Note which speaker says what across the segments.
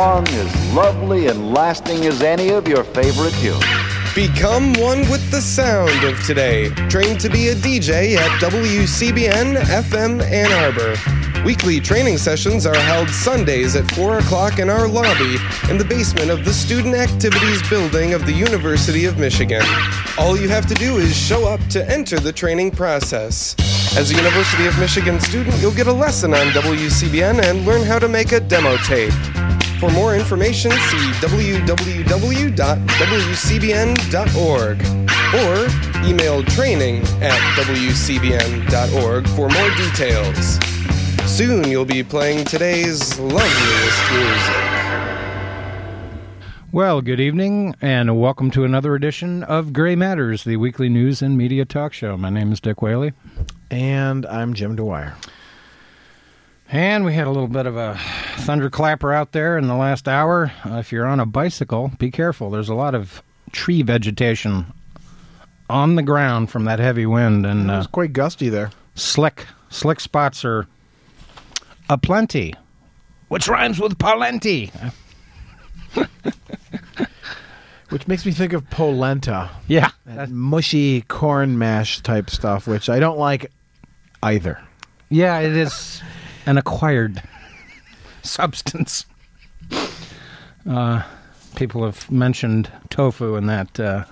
Speaker 1: song as lovely and lasting as any of your favorite tunes.
Speaker 2: Become one with the sound of today. Train to be a DJ at WCBN FM Ann Arbor. Weekly training sessions are held Sundays at 4 o'clock in our lobby in the basement of the Student Activities Building of the University of Michigan. All you have to do is show up to enter the training process. As a University of Michigan student, you'll get a lesson on WCBN and learn how to make a demo tape. For more information, see www.wcbn.org or email training at wcbn.org for more details. Soon you'll be playing today's loveliest music.
Speaker 3: Well, good evening, and welcome to another edition of Gray Matters, the weekly news and media talk show. My name is Dick Whaley.
Speaker 4: And I'm Jim Dwyer.
Speaker 3: And we had a little bit of a thunderclapper out there in the last hour. Uh, if you're on a bicycle, be careful. There's a lot of tree vegetation on the ground from that heavy wind, and
Speaker 4: It
Speaker 3: uh,
Speaker 4: was quite gusty there.
Speaker 3: slick, slick spots are aplenty, which rhymes with Pawlenty.
Speaker 4: Which makes me think of polenta,
Speaker 3: Yeah,
Speaker 4: that mushy corn mash type stuff, which I don't like either.
Speaker 3: Yeah, it is an acquired substance. Uh, people have mentioned tofu in that uh,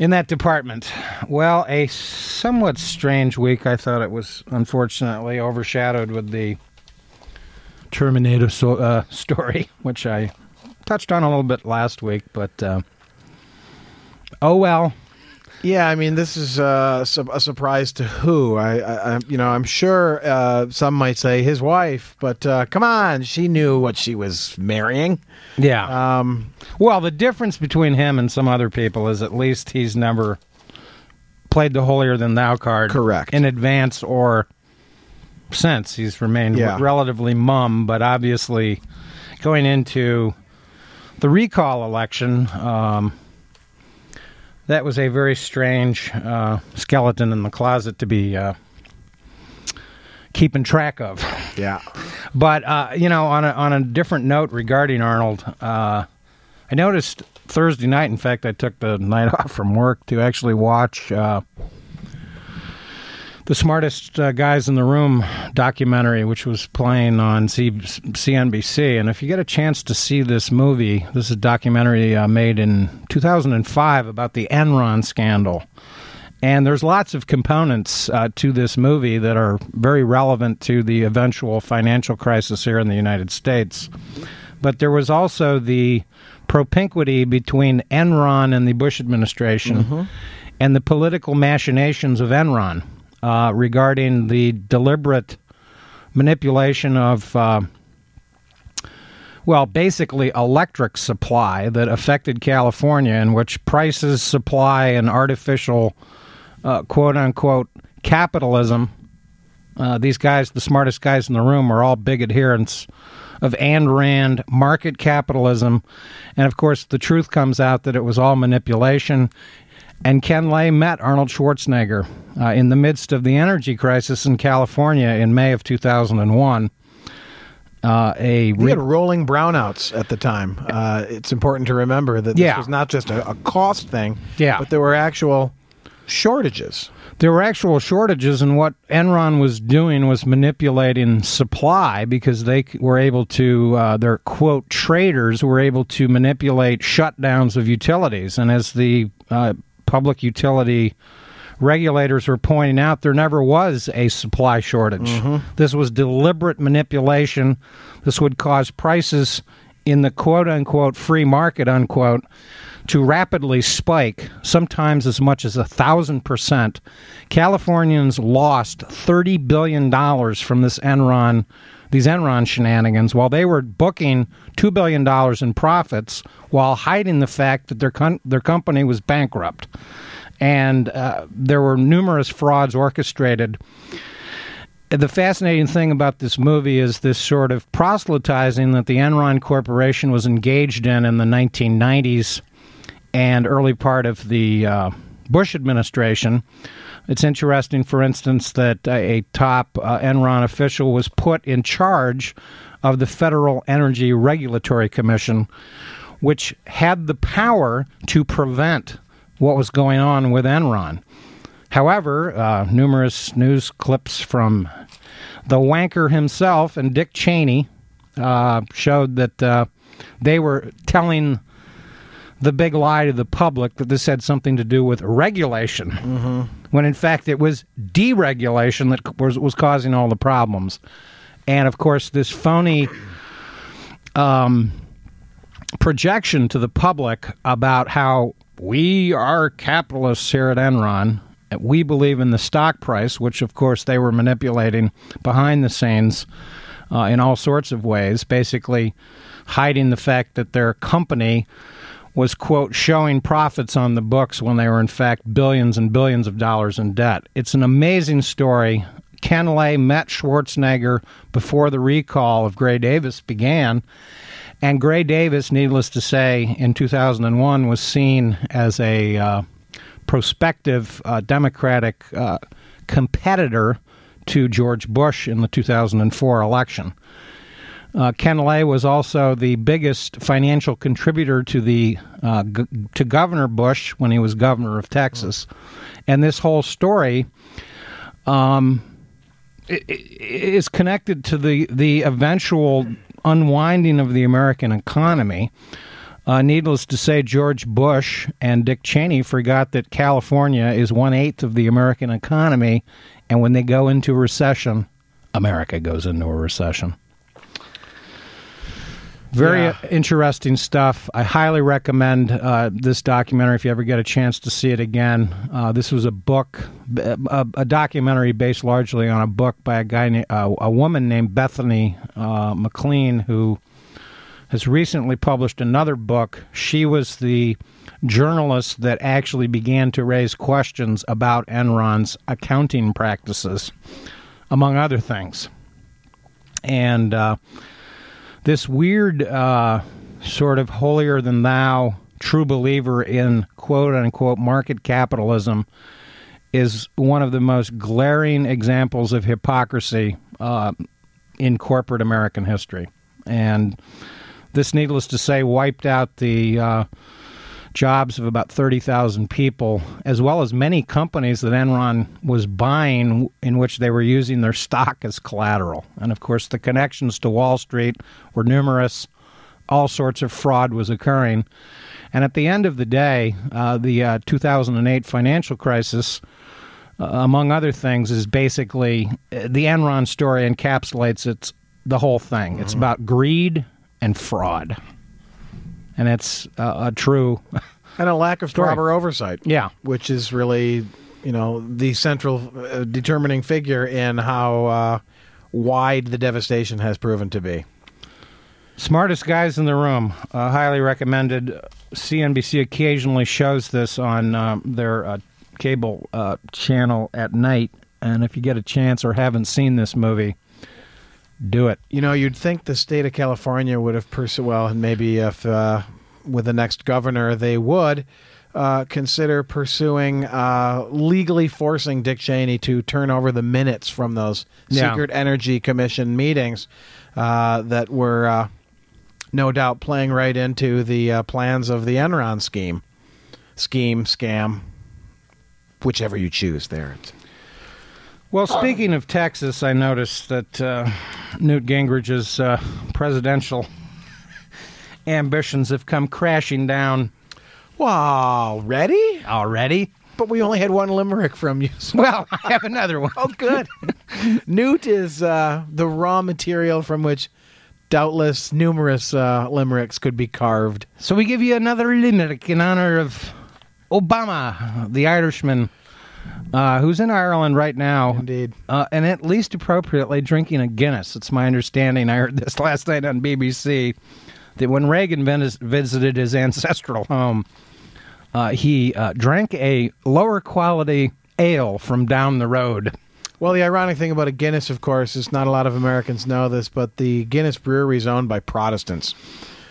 Speaker 3: in that department. Well, a somewhat strange week. I thought it was unfortunately overshadowed with the Terminator so, uh, story, which I touched on a little bit last week. But uh, oh well.
Speaker 4: Yeah, I mean, this is uh, a surprise to who? I, I, you know, I'm sure uh, some might say his wife, but uh, come on, she knew what she was marrying.
Speaker 3: Yeah.
Speaker 4: Um,
Speaker 3: Well, the difference between him and some other people is at least he's never played the holier than thou card.
Speaker 4: Correct.
Speaker 3: In advance or since. He's remained
Speaker 4: Yeah.
Speaker 3: relatively mum, but obviously going into the recall election, um, that was a very strange uh, skeleton in the closet to be uh, keeping track of.
Speaker 4: yeah,
Speaker 3: But uh, you know, on a on a different note regarding Arnold, uh, I noticed Thursday night. In fact, I took the night off from work to actually watch uh, the smartest uh, guys in the room documentary, which was playing on C- CNBC. And if you get a chance to see this movie, this is a documentary uh, made in 2005 about the Enron scandal. And there's lots of components uh, to this movie that are very relevant to the eventual financial crisis here in the United States. But there was also the propinquity between Enron and the Bush administration and the political machinations of Enron uh, regarding the deliberate manipulation of. Uh, well, basically electric supply that affected California, in which prices, supply, and artificial uh, quote unquote capitalism. Uh, these guys, the smartest guys in the room, are all big adherents of Ayn Rand, market capitalism. And of course, the truth comes out that it was all manipulation. And Ken Lay met Arnold Schwarzenegger uh, in the midst of the energy crisis in California in May of 2001. Uh, a
Speaker 4: we had rolling brownouts at the time. Uh, it's important to remember that this
Speaker 3: Yeah.
Speaker 4: was not just a, a cost thing,
Speaker 3: Yeah.
Speaker 4: but there were actual shortages.
Speaker 3: there were actual shortages, and what Enron was doing was manipulating supply because they were able to, uh, their quote, traders were able to manipulate shutdowns of utilities. And as the uh, public utility regulators were pointing out, there never was a supply shortage. Mm-hmm. This was deliberate manipulation. This would cause prices in the quote unquote free market, unquote, to rapidly spike, sometimes as much as a thousand percent. Californians lost thirty billion dollars from this Enron, these Enron shenanigans, while they were booking two billion dollars in profits, while hiding the fact that their con- their company was bankrupt, and uh, there were numerous frauds orchestrated the fascinating thing about this movie is this sort of proselytizing that the Enron Corporation was engaged in in the 1990s and early part of the uh, Bush administration. It's interesting, for instance, that a top uh, Enron official was put in charge of the Federal Energy Regulatory Commission, which had the power to prevent what was going on with Enron. However, uh, numerous news clips from the wanker himself and Dick Cheney uh, showed that uh, they were telling the big lie to the public that this had something to do with regulation, mm-hmm. when in fact it was deregulation that was, was causing all the problems. And of course, this phony um, projection to the public about how we are capitalists here at Enron. We believe in the stock price, which of course they were manipulating behind the scenes uh, in all sorts of ways, basically hiding the fact that their company was, quote, showing profits on the books when they were, in fact, billions and billions of dollars in debt. It's an amazing story. Ken Lay met Schwarzenegger before the recall of Gray Davis began. And Gray Davis, needless to say, in 2001 was seen as a uh, prospective uh, Democratic uh, competitor to George Bush in the 2004 election. Uh, Ken Lay was also the biggest financial contributor to the uh, g- to Governor Bush when he was governor of Texas, and this whole story um, is connected to the the eventual unwinding of the American economy. Uh, needless to say, George Bush and Dick Cheney forgot that California is one eighth of the American economy, and when they go into recession, America goes into a recession. Very yeah. interesting stuff. I highly recommend uh, this documentary if you ever get a chance to see it again. Uh, this was a book, a, a, documentary based largely on a book by a guy, uh, a woman named Bethany uh, McLean, who has recently published another book. She was the journalist that actually began to raise questions about Enron's accounting practices, among other things. And uh, this weird uh, sort of holier than thou true believer in quote unquote market capitalism is one of the most glaring examples of hypocrisy uh, in corporate American history. And this, needless to say, wiped out the uh, jobs of about 30,000 people, as well as many companies that Enron was buying in which they were using their stock as collateral. And of course, the connections to Wall Street were numerous. All sorts of fraud was occurring. And at the end of the day, uh, the uh, 2008 financial crisis, uh, among other things, is basically uh, the Enron story encapsulates its the whole thing. Mm-hmm. It's about greed and fraud and it's uh, a true
Speaker 4: and a lack of story. proper oversight.
Speaker 3: Yeah,
Speaker 4: which is really you know the central uh, determining figure in how uh, wide the devastation has proven to be.
Speaker 3: Smartest guys in the room, uh, highly recommended. CNBC occasionally shows this on um, their uh, cable uh, channel at night, and if you get a chance or haven't seen this movie do it.
Speaker 4: You know, you'd think the state of California would have pursued, well, and maybe if uh, with the next governor they would uh, consider pursuing uh, legally forcing Dick Cheney to turn over the minutes from those yeah. secret energy commission meetings uh, that were uh, no doubt playing right into the uh, plans of the Enron scheme, scheme, scam, whichever you choose there.
Speaker 3: Well, speaking of Texas, I noticed that uh, Newt Gingrich's uh, presidential ambitions have come crashing down.
Speaker 4: Wow, already?
Speaker 3: Already?
Speaker 4: But we only had one limerick from you.
Speaker 3: So. Well, I have another one.
Speaker 4: oh, good. Newt is uh, the raw material from which doubtless numerous uh, limericks could be carved.
Speaker 3: So we give you another limerick in honor of Obama, the Irishman uh, who's in Ireland right now.
Speaker 4: Indeed.
Speaker 3: Uh, and at least appropriately drinking a Guinness. It's my understanding. I heard this last night on BBC that when Reagan vis- visited his ancestral home, uh, he uh, drank a lower quality ale from down the road.
Speaker 4: Well, the ironic thing about a Guinness, of course, is not a lot of Americans know this, but the Guinness brewery is owned by Protestants.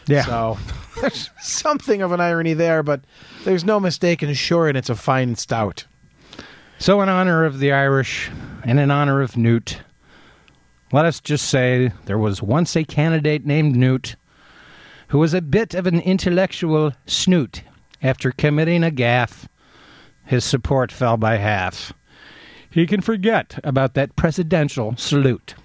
Speaker 3: Yeah.
Speaker 4: So there's something of an irony there, but there's no mistake in assuring it's a fine stout.
Speaker 3: So, in honor of the Irish and in honor of Newt, Let us just say there was once a candidate named Newt who was a bit of an intellectual snoot. After committing a gaffe, his support fell by half. He can forget about that presidential salute.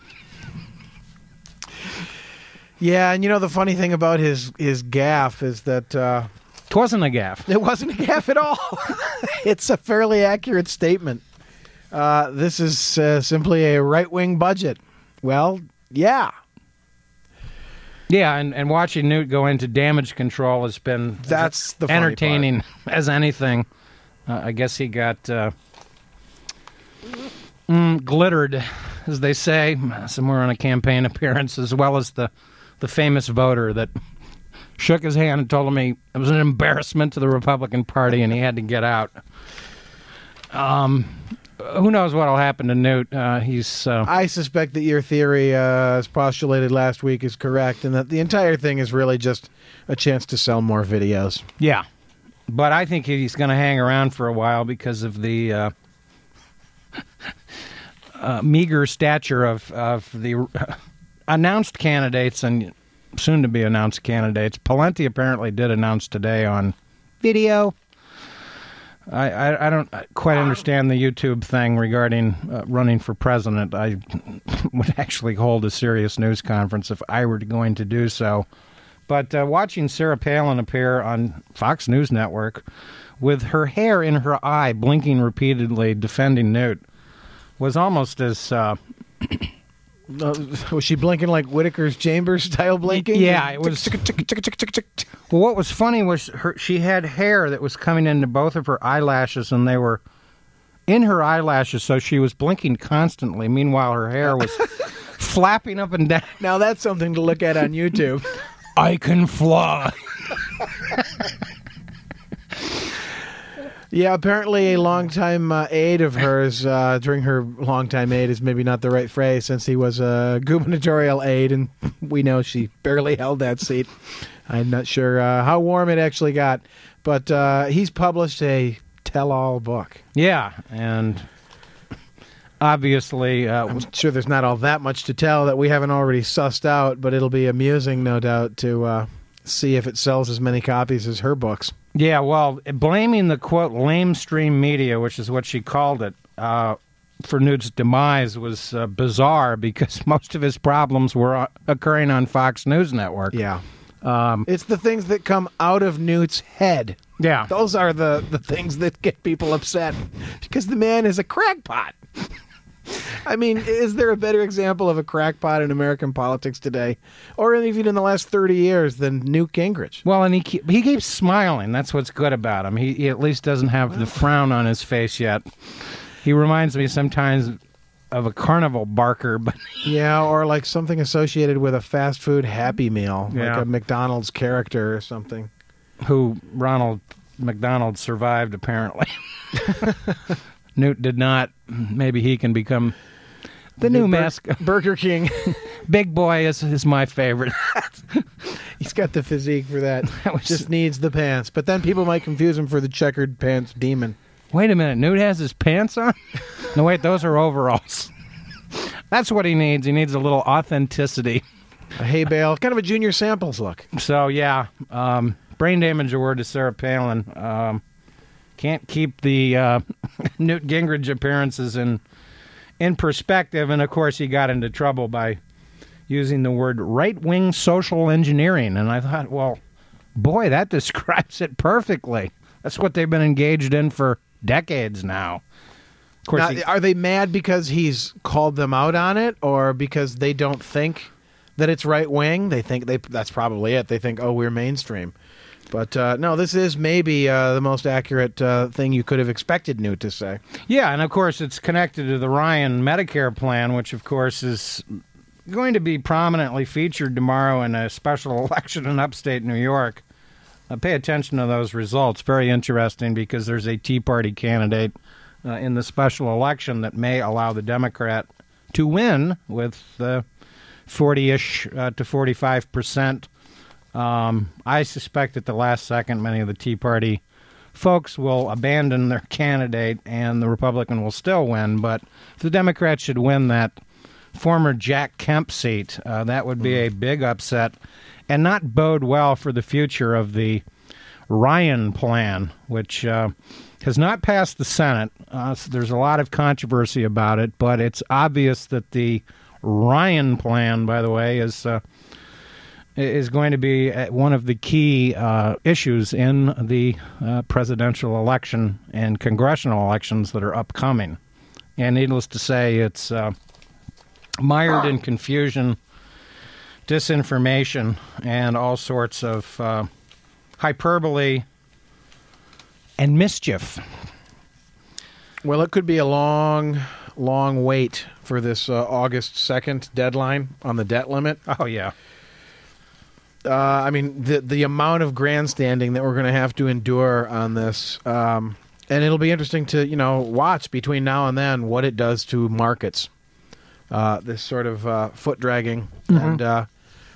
Speaker 4: Yeah, and you know the funny thing about his his gaff is that uh,
Speaker 3: It wasn't a gaffe.
Speaker 4: it wasn't a gaff at all. it's a fairly accurate statement. Uh, this is uh, simply a right wing budget. Well, yeah,
Speaker 3: Yeah, and, and watching Newt go into damage control has been
Speaker 4: That's the
Speaker 3: entertaining as anything. Uh, I guess he got uh, mm, glittered, as they say, somewhere on a campaign appearance, as well as the the famous voter that shook his hand and told him he it was an embarrassment to the Republican Party and he had to get out. Um, who knows what'll happen to Newt? Uh, he's uh,
Speaker 4: I suspect that your theory, uh, as postulated last week, is correct, and that the entire thing is really just a chance to sell more videos.
Speaker 3: Yeah, but I think he's going to hang around for a while because of the uh, uh, meager stature of of the announced candidates and soon to be announced candidates. Pawlenty apparently did announce today on video. I, I, I don't quite understand the YouTube thing regarding uh, running for president. I would actually hold a serious news conference if I were going to do so. But uh, watching Sarah Palin appear on Fox News Network with her hair in her eye blinking repeatedly defending Newt was almost as uh,
Speaker 4: Uh, was she blinking like Whittaker's Chambers style blinking?
Speaker 3: yeah, it was- well. What was funny was her she had hair that was coming into both of her eyelashes, and they were in her eyelashes, so she was blinking constantly. Meanwhile, her hair was flapping up and down.
Speaker 4: Now that's something to look at on YouTube.
Speaker 3: I can fly.
Speaker 4: Yeah, apparently a longtime uh, aide of hers, uh, during her longtime aide is maybe not the right phrase since he was a gubernatorial aide, and we know she barely held that seat. I'm not sure uh, how warm it actually got, but uh, he's published a tell-all book.
Speaker 3: Yeah, and obviously, uh,
Speaker 4: I'm sure there's not all that much to tell that we haven't already sussed out, but it'll be amusing, no doubt, to uh, see if it sells as many copies as her books.
Speaker 3: Yeah, well, blaming the quote lamestream media, which is what she called it, uh, for Newt's demise was uh, bizarre because most of his problems were uh, occurring on Fox News Network.
Speaker 4: Yeah.
Speaker 3: Um,
Speaker 4: It's the things that come out of Newt's head.
Speaker 3: yeah.
Speaker 4: Those are the, the things that get people upset because the man is a crackpot. I mean, is there a better example of a crackpot in American politics today, or even in the last 30 years, than Newt Gingrich?
Speaker 3: Well, and he keep, he keeps smiling. That's what's good about him. He, he at least doesn't have the frown on his face yet. He reminds me sometimes of a carnival barker, but
Speaker 4: Yeah, or like something associated with a fast food Happy Meal,
Speaker 3: Yeah.
Speaker 4: like a McDonald's character or something.
Speaker 3: who Ronald McDonald survived apparently. Newt did not. Maybe he can become the new mascot.
Speaker 4: Burger King.
Speaker 3: Big Boy is is my favorite.
Speaker 4: He's got the physique for that.
Speaker 3: That was-
Speaker 4: Just needs the pants. But then people might confuse him for the checkered pants demon.
Speaker 3: Wait a minute, Newt has his pants on? No, wait, those are overalls. That's what he needs. He needs a little authenticity.
Speaker 4: A hay bale, kind of a junior samples look.
Speaker 3: So yeah, um, brain damage award to Sarah Palin. Um, can't keep the uh, Newt Gingrich appearances in in perspective, and of course he got into trouble by using the word right wing social engineering. And I thought, well, boy, that describes it perfectly. That's what they've been engaged in for decades now. Of course,
Speaker 4: Now,
Speaker 3: he-
Speaker 4: are they mad because he's called them out on it, or because they don't think that it's right wing? They think they that's probably it. They think, oh, we're mainstream. But uh, no, this is maybe uh, the most accurate uh, thing you could have expected Newt to say.
Speaker 3: Yeah, and of course it's connected to the Ryan Medicare plan, which of course is going to be prominently featured tomorrow in a special election in upstate New York. Uh, pay attention to those results. Very interesting because there's a Tea Party candidate uh, in the special election that may allow the Democrat to win with uh, 40-ish uh, to 45 percent. Um, I suspect at the last second, many of the Tea Party folks will abandon their candidate and the Republican will still win. But if the Democrats should win that former Jack Kemp seat. Uh, that would be a big upset and not bode well for the future of the Ryan plan, which uh, has not passed the Senate. Uh, so there's a lot of controversy about it, but it's obvious that the Ryan plan, by the way, is uh, is going to be uh, one of the key uh, issues in the uh, presidential election and congressional elections that are upcoming. And needless to say, it's uh, mired in confusion, disinformation, and all sorts of uh, hyperbole and mischief.
Speaker 4: Well, it could be a long, long wait for this uh, August 2nd deadline on the debt limit.
Speaker 3: Oh, yeah.
Speaker 4: Uh, I mean, the the amount of grandstanding that we're going to have to endure on this, um, and it'll be interesting to you know watch between now and then what it does to markets. Uh, this sort of uh, foot dragging and uh,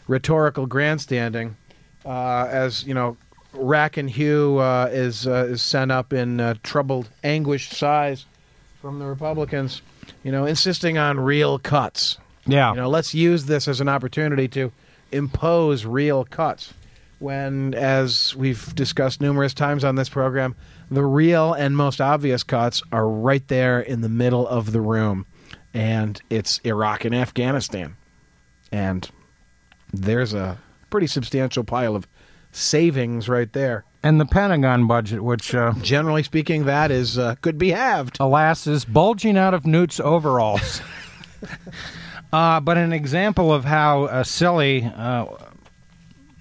Speaker 4: rhetorical grandstanding, uh, as you know, Rack and Hugh uh, is uh, is sent up in uh, troubled, anguished sighs from the Republicans, you know, insisting on real cuts.
Speaker 3: Yeah.
Speaker 4: You know, let's use this as an opportunity to impose real cuts. When, as we've discussed numerous times on this program, the real and most obvious cuts are right there in the middle of the room, and it's Iraq and Afghanistan. And there's a pretty substantial pile of savings right there.
Speaker 3: and the Pentagon budget, which, uh,
Speaker 4: Generally speaking, that is uh, could be halved.
Speaker 3: alas, is bulging out of Newt's overalls. uh, but an example of how uh, silly uh,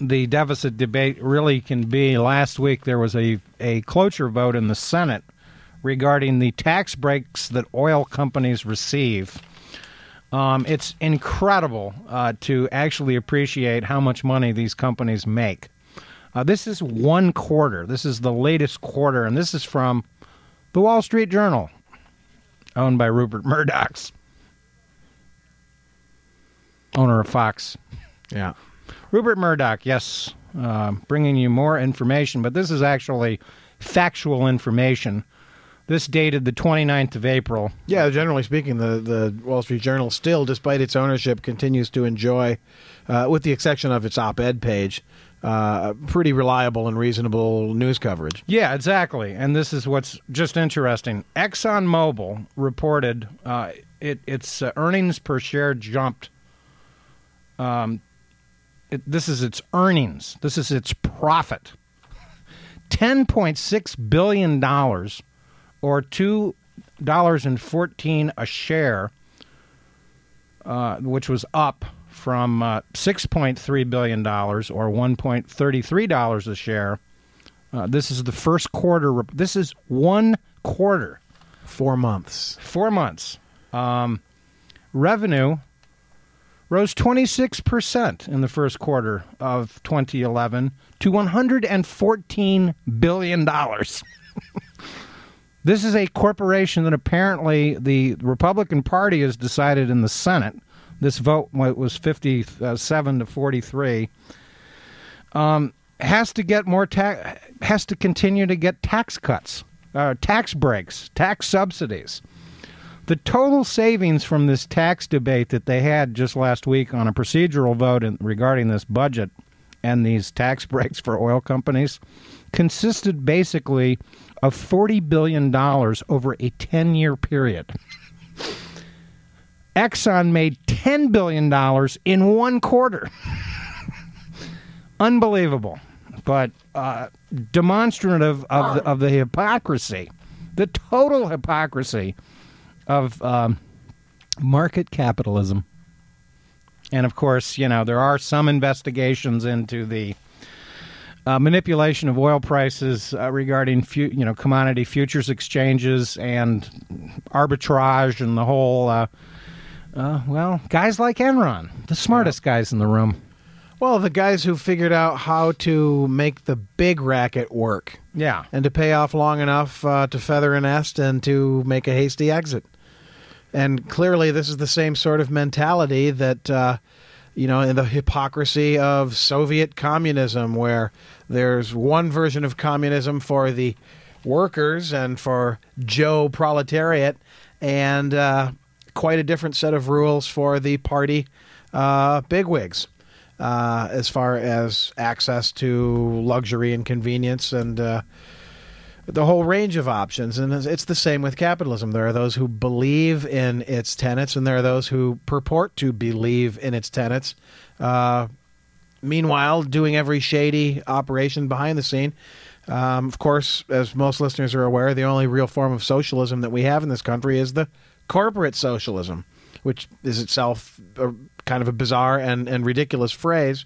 Speaker 3: the deficit debate really can be. Last week there was a, a cloture vote in the Senate regarding the tax breaks that oil companies receive. Um, it's incredible uh, to actually appreciate how much money these companies make. Uh, this is one quarter. This is the latest quarter, and this is from the Wall Street Journal, owned by Rupert Murdoch's owner of Fox.
Speaker 4: Yeah.
Speaker 3: Rupert Murdoch, yes, uh, bringing you more information, but this is actually factual information. This dated the 29th of April.
Speaker 4: Yeah, generally speaking, the, the Wall Street Journal still, despite its ownership, continues to enjoy, uh, with the exception of its op ed page, uh, pretty reliable and reasonable news coverage.
Speaker 3: Yeah, exactly. And this is what's just interesting. ExxonMobil reported uh, it, its uh, earnings per share jumped. Um, it, this is its earnings. This is its profit. Ten point six billion dollars, or two dollars and fourteen a share, uh, which was up from uh, six point three billion dollars, or one point thirty three dollars a share. Uh, this is the first quarter. This is one quarter,
Speaker 4: Four months.
Speaker 3: four months. Um, revenue rose 26% in the first quarter of 2011 to $114 billion. this is a corporation that apparently the Republican Party has decided in the Senate. This vote was 57 to 43 has to get more tax has to continue to get tax cuts, uh, tax breaks, tax subsidies. The total savings from this tax debate that they had just last week on a procedural vote in, regarding this budget and these tax breaks for oil companies consisted basically of forty billion dollars over a ten-year period. Exxon made ten billion dollars in one quarter unbelievable, but uh, demonstrative of the, of the hypocrisy, the total hypocrisy of um, market capitalism. And of course, you know there are some investigations into the uh, manipulation of oil prices uh, regarding fu- you know commodity futures exchanges and arbitrage and the whole. Uh, uh, well, guys like Enron, the smartest guys in the room.
Speaker 4: Well, the guys who figured out how to make the big racket work
Speaker 3: Yeah,
Speaker 4: and to pay off long enough uh, to feather a nest and to make a hasty exit. And clearly, this is the same sort of mentality that, uh, you know, in the hypocrisy of Soviet communism, where there's one version of communism for the workers and for Joe proletariat, and uh, quite a different set of rules for the party uh, bigwigs uh, as far as access to luxury and convenience and uh, the whole range of options. And it's- the same with capitalism. There are those who believe in its tenets, and there are those who purport to believe in its tenets. Uh, meanwhile, doing every shady operation behind the scene. Um, of course, as most listeners are aware, the only real form of socialism that we have in this country is the corporate socialism, which is itself a, kind of a bizarre and, and ridiculous phrase.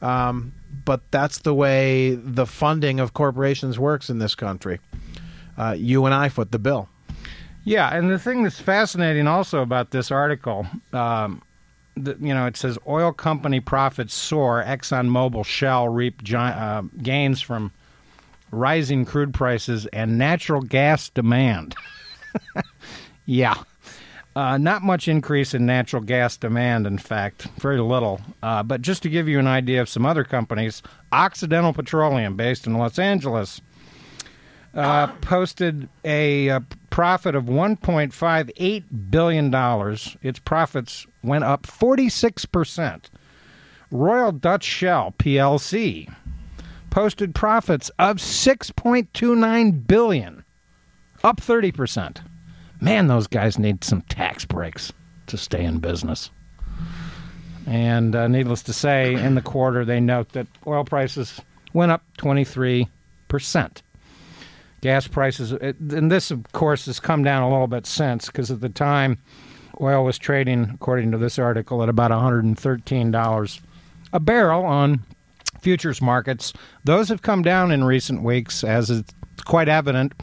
Speaker 4: Um, but that's the way the funding of corporations works in this country. Uh, you and I foot the bill.
Speaker 3: Yeah, and the thing that's fascinating also about this article, um, the, you know, it says oil company profits soar. ExxonMobil, Shell reap gi- uh, gains from rising crude prices and natural gas demand. yeah. Uh, not much increase in natural gas demand, in fact, very little. Uh, but just to give you an idea of some other companies, Occidental Petroleum, based in Los Angeles, uh, posted a uh, profit of 1.58 billion dollars. Its profits went up 46 percent. Royal Dutch Shell (PLC) posted profits of 6.29 billion, up 30 percent. Man, those guys need some tax breaks to stay in business. And uh, needless to say, in the quarter, they note that oil prices went up 23 percent. Gas prices and this of course has come down a little bit since because at the time oil was trading according to this article at about $113 a barrel on futures markets. Those have come down in recent weeks as it's quite evident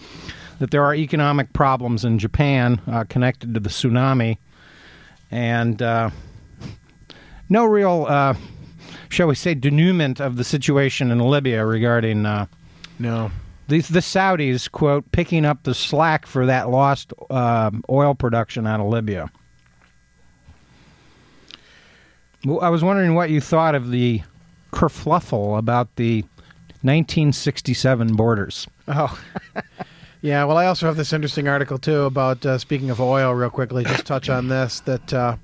Speaker 3: that there are economic problems in Japan uh, connected to the tsunami and uh, no real uh, shall we say denouement of the situation in Libya regarding uh,
Speaker 4: No.
Speaker 3: these the Saudis quote picking up the slack for that lost uh, oil production out of Libya. Well, I was wondering what you thought of the kerfluffle about the 1967 borders.
Speaker 4: Oh. yeah, well, I also have this interesting article, too, about uh, speaking of oil, real quickly, just touch on this that uh,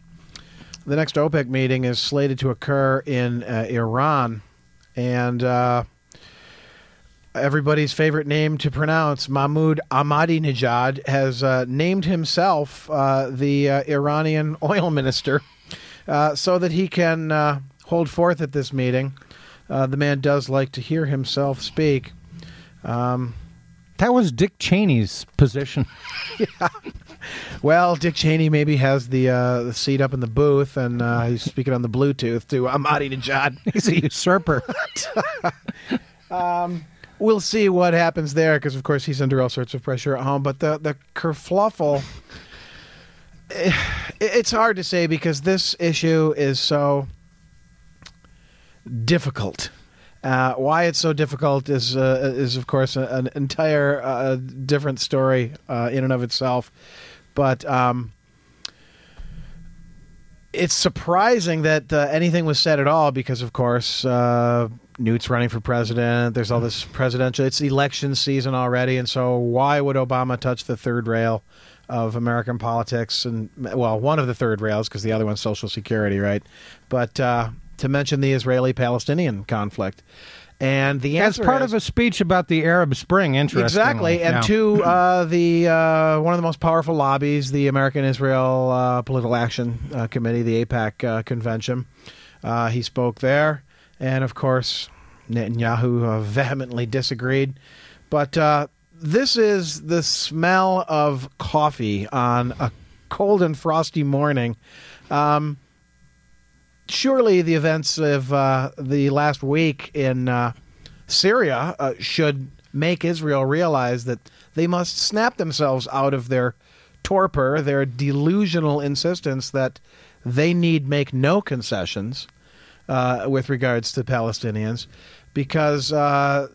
Speaker 4: the next OPEC meeting is slated to occur in uh, Iran. And uh, everybody's favorite name to pronounce, Mahmoud Ahmadinejad, has uh, named himself uh, the uh, Iranian oil minister uh, so that he can uh, hold forth at this meeting. Uh, the man does like to hear himself speak. Um,
Speaker 3: That was Dick Cheney's position.
Speaker 4: well, Dick Cheney maybe has the uh, the seat up in the booth, and uh, he's speaking on the Bluetooth to Ahmadinejad.
Speaker 3: He's a usurper.
Speaker 4: we'll see what happens there because, of course, he's under all sorts of pressure at home. But the the kerfluffle, eh, it's hard to say because this issue is so difficult. Uh, why it's so difficult is uh, is of course an entire uh, different story uh, in and of itself, but. Um, it's surprising that uh, anything was said at all because, of course, Newt's running for president. There's all this presidential. It's election season already, and so why would Obama touch the third rail of American politics? And well, one of the third rails because the other one's Social Security, right? But to mention the Israeli-Palestinian conflict, and the
Speaker 3: As
Speaker 4: answer
Speaker 3: part
Speaker 4: is,
Speaker 3: of a speech about the Arab Spring, interestingly.
Speaker 4: Exactly, and
Speaker 3: Yeah.
Speaker 4: to uh, the uh, one of the most powerful lobbies, the American Israel uh, Political Action uh, Committee, the AIPAC uh, convention. Uh, he spoke there, and of course, Netanyahu uh, vehemently disagreed. But uh, this is the smell of coffee on a cold and frosty morning. Um, surely the events of uh, the last week in uh, Syria uh, should make Israel realize that they must snap themselves out of their torpor, their delusional insistence that they need make no concessions uh, with regards to Palestinians, because uh,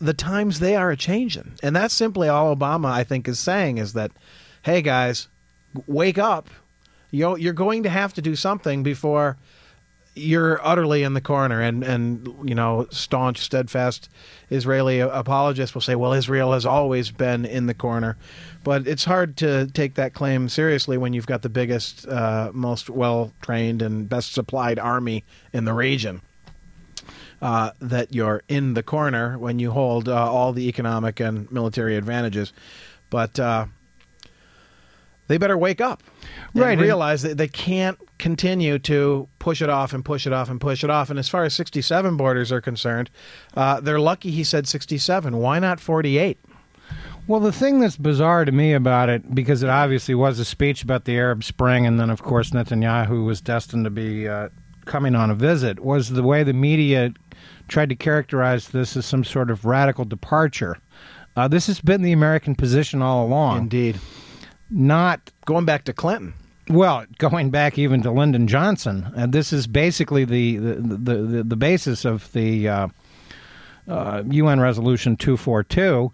Speaker 4: the times they are a changing, and that's simply all Obama I think is saying is that, hey guys, wake up, you're, you're going to have to do something before you're utterly in the corner, and and you know, staunch, steadfast Israeli apologists will say, "Well, Israel has always been in the corner," but it's hard to take that claim seriously when you've got the biggest, uh, most well trained, and best supplied army in the region. Uh, that you're in the corner when you hold uh, all the economic and military advantages, but uh, they better wake up
Speaker 3: Right, and-
Speaker 4: realize that they can't continue to push it off and push it off and push it off. And as far as 67 borders are concerned, uh, they're lucky he said 67. Why not 48?
Speaker 3: Well, the thing that's bizarre to me about it, because it obviously was a speech about the Arab Spring, and then, of course, Netanyahu was destined to be uh, coming on a visit, was the way the media tried to characterize this as some sort of radical departure. Uh, this has been the American position all along.
Speaker 4: Indeed.
Speaker 3: Not
Speaker 4: Going back to Clinton.
Speaker 3: well, going back even to Lyndon Johnson, and this is basically the the the, the, basis of the uh, uh, UN Resolution 242.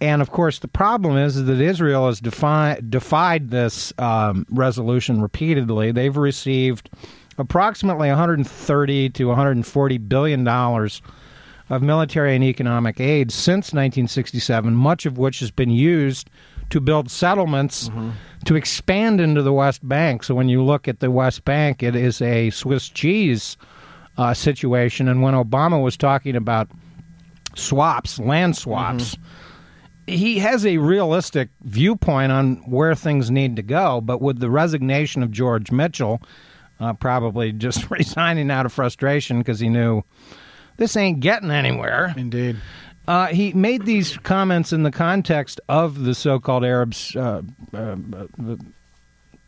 Speaker 3: And of course, the problem is that Israel has defi- defied this um, resolution repeatedly. They've received approximately 130 to 140 billion dollars of military and economic aid since 1967, much of which has been used to build settlements to expand into the West Bank. So when you look at the West Bank, it is a Swiss cheese uh, situation. And when Obama was talking about swaps, land swaps, he has a realistic viewpoint on where things need to go. But with the resignation of George Mitchell, uh, probably just resigning out of frustration because he knew this ain't getting anywhere.
Speaker 4: Indeed.
Speaker 3: Uh, he made these comments in the context of the so-called Arab uh, uh, uh,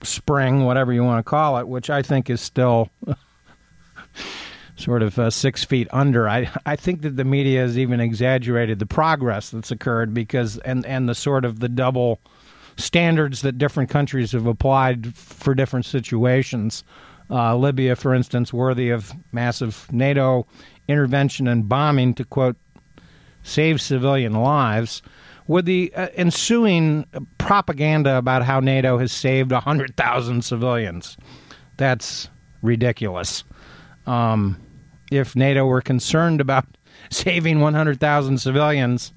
Speaker 3: Spring, whatever you want to call it, which I think is still sort of uh, six feet under. I I think that the media has even exaggerated the progress that's occurred because and and the sort of the double standards that different countries have applied for different situations. Uh, Libya, for instance, worthy of massive NATO intervention and bombing, to quote save civilian lives, with the uh, ensuing propaganda about how NATO has saved 100,000 civilians. That's ridiculous. Um, if NATO were concerned about saving 100,000 civilians,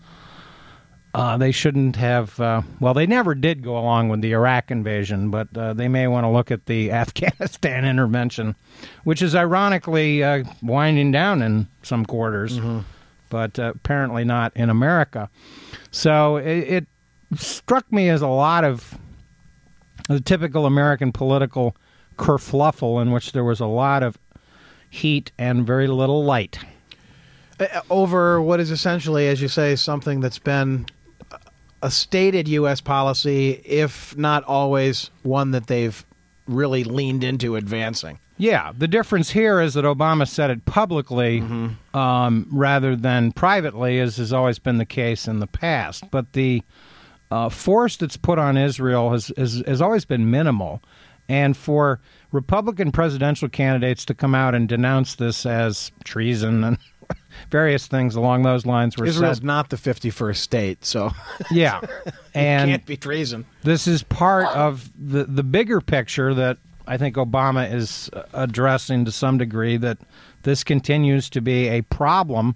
Speaker 3: uh, they shouldn't have. Uh, well, they never did go along with the Iraq invasion, but uh, they may want to look at the Afghanistan intervention, which is ironically uh, winding down in some quarters, but uh, apparently not in America. So it, it struck me as a lot of the typical American political kerfluffle in which there was a lot of heat and very little light.
Speaker 4: Uh, over what is essentially, as you say, something that's been a stated U.S. policy, if not always one that they've really leaned into advancing.
Speaker 3: Yeah, the difference here is that Obama said it publicly um, rather than privately, as has always been the case in the past. But the uh, force that's put on Israel has, has, has always been minimal. And for Republican presidential candidates to come out and denounce this as treason and various things along those lines were
Speaker 4: Israel's
Speaker 3: said.
Speaker 4: not the 51st state, so
Speaker 3: Yeah. and
Speaker 4: can't be treason.
Speaker 3: this is part of the the bigger picture that I think Obama is addressing to some degree that this continues to be a problem.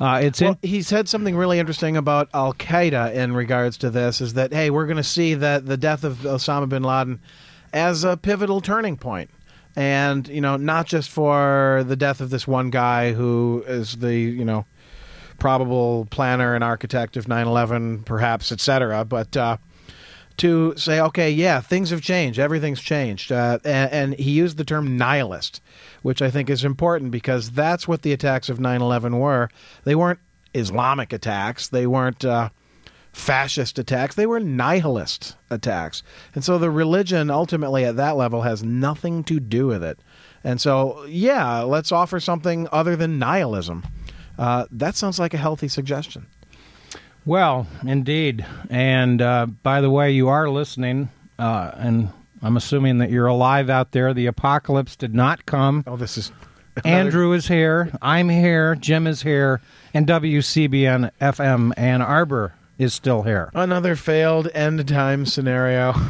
Speaker 3: Uh, it's
Speaker 4: Well,
Speaker 3: in,
Speaker 4: he said something really interesting about Al Qaeda in regards to this. Is that hey, we're going to see that the death of Osama bin Laden as a pivotal turning point, and you know, not just for the death of this one guy who is the you know probable planner and architect of 9/11, perhaps, etc., but. Uh, to say, okay, yeah, things have changed, everything's changed, uh, and, and he used the term nihilist, which I think is important because that's what the attacks of 9/11 were. They weren't Islamic attacks, they weren't uh, fascist attacks, they were nihilist attacks, and so the religion ultimately at that level has nothing to do with it. And so, yeah, let's offer something other than nihilism. Uh, that sounds like a healthy suggestion.
Speaker 3: well, indeed. And uh, by the way, you are listening, uh, and I'm assuming that you're alive out there. The apocalypse did not come.
Speaker 4: Oh, this is
Speaker 3: Andrew is here. I'm here. Jim is here. And WCBN FM Ann Arbor is still here.
Speaker 4: Another failed end time scenario.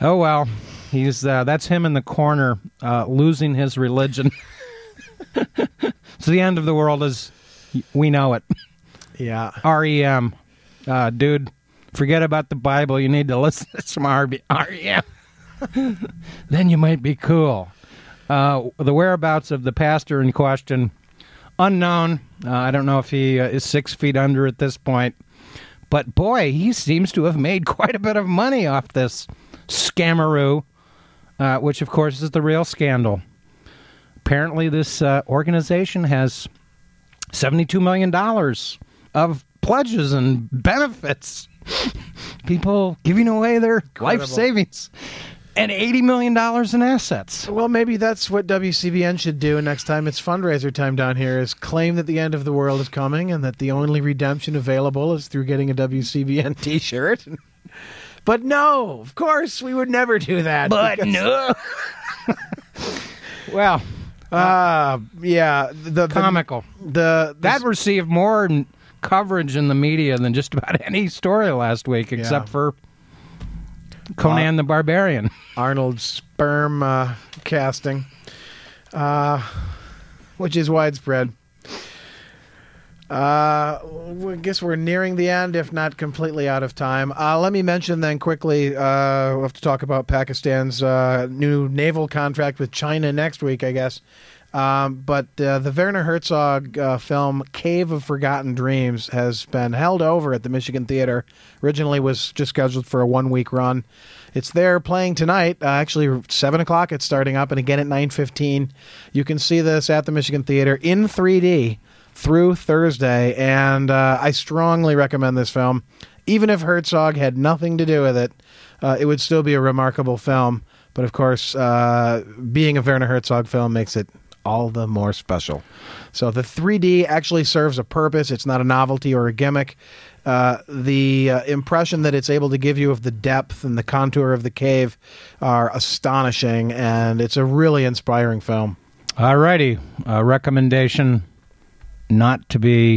Speaker 3: Oh, well. he's uh, that's him in the corner, uh, losing his religion. it's the end of the world as we know it.
Speaker 4: Yeah.
Speaker 3: REM, uh, dude. Forget about the Bible. You need to listen to some RB- REM. then you might be cool. Uh, the whereabouts of the pastor in question unknown. Uh, I don't know if he uh, is six feet under at this point, but boy, he seems to have made quite a bit of money off this scammeroo, uh, which of course is the real scandal. Apparently, this uh, organization has seventy-two million dollars of pledges and benefits. People giving away their life savings and $80 million in assets.
Speaker 4: Well, maybe that's what WCBN should do next time it's fundraiser time down here is claim that the end of the world is coming and that the only redemption available is through getting a WCBN t-shirt. but no, of course, we would never do that.
Speaker 3: But
Speaker 4: because-
Speaker 3: no. well,
Speaker 4: Uh, yeah, the, the
Speaker 3: comical.
Speaker 4: the,
Speaker 3: That received more n- coverage in the media than just about any story last week, except
Speaker 4: Yeah.
Speaker 3: for Conan the Barbarian.
Speaker 4: Arnold sperm uh, casting, uh, which is widespread. Uh, I guess we're nearing the end, if not completely out of time. Uh, let me mention then quickly. Uh, we'll have to talk about Pakistan's uh, new naval contract with China next week, I guess. Um, but uh, the Werner Herzog uh, film Cave of Forgotten Dreams has been held over at the Michigan Theater. Originally was just scheduled for a one week run. It's there playing tonight. Uh, actually, seven o'clock. It's starting up, and again at nine fifteen. You can see this at the Michigan Theater in 3D through Thursday, and uh, I strongly recommend this film. Even if Herzog had nothing to do with it, uh, it would still be a remarkable film. But of course, uh, being a Werner Herzog film makes it all the more special. So the 3D actually serves a purpose. It's not a novelty or a gimmick. Uh, the uh, impression that it's able to give you of the depth and the contour of the cave are astonishing, and it's a really inspiring film.
Speaker 3: All righty. A recommendation not to be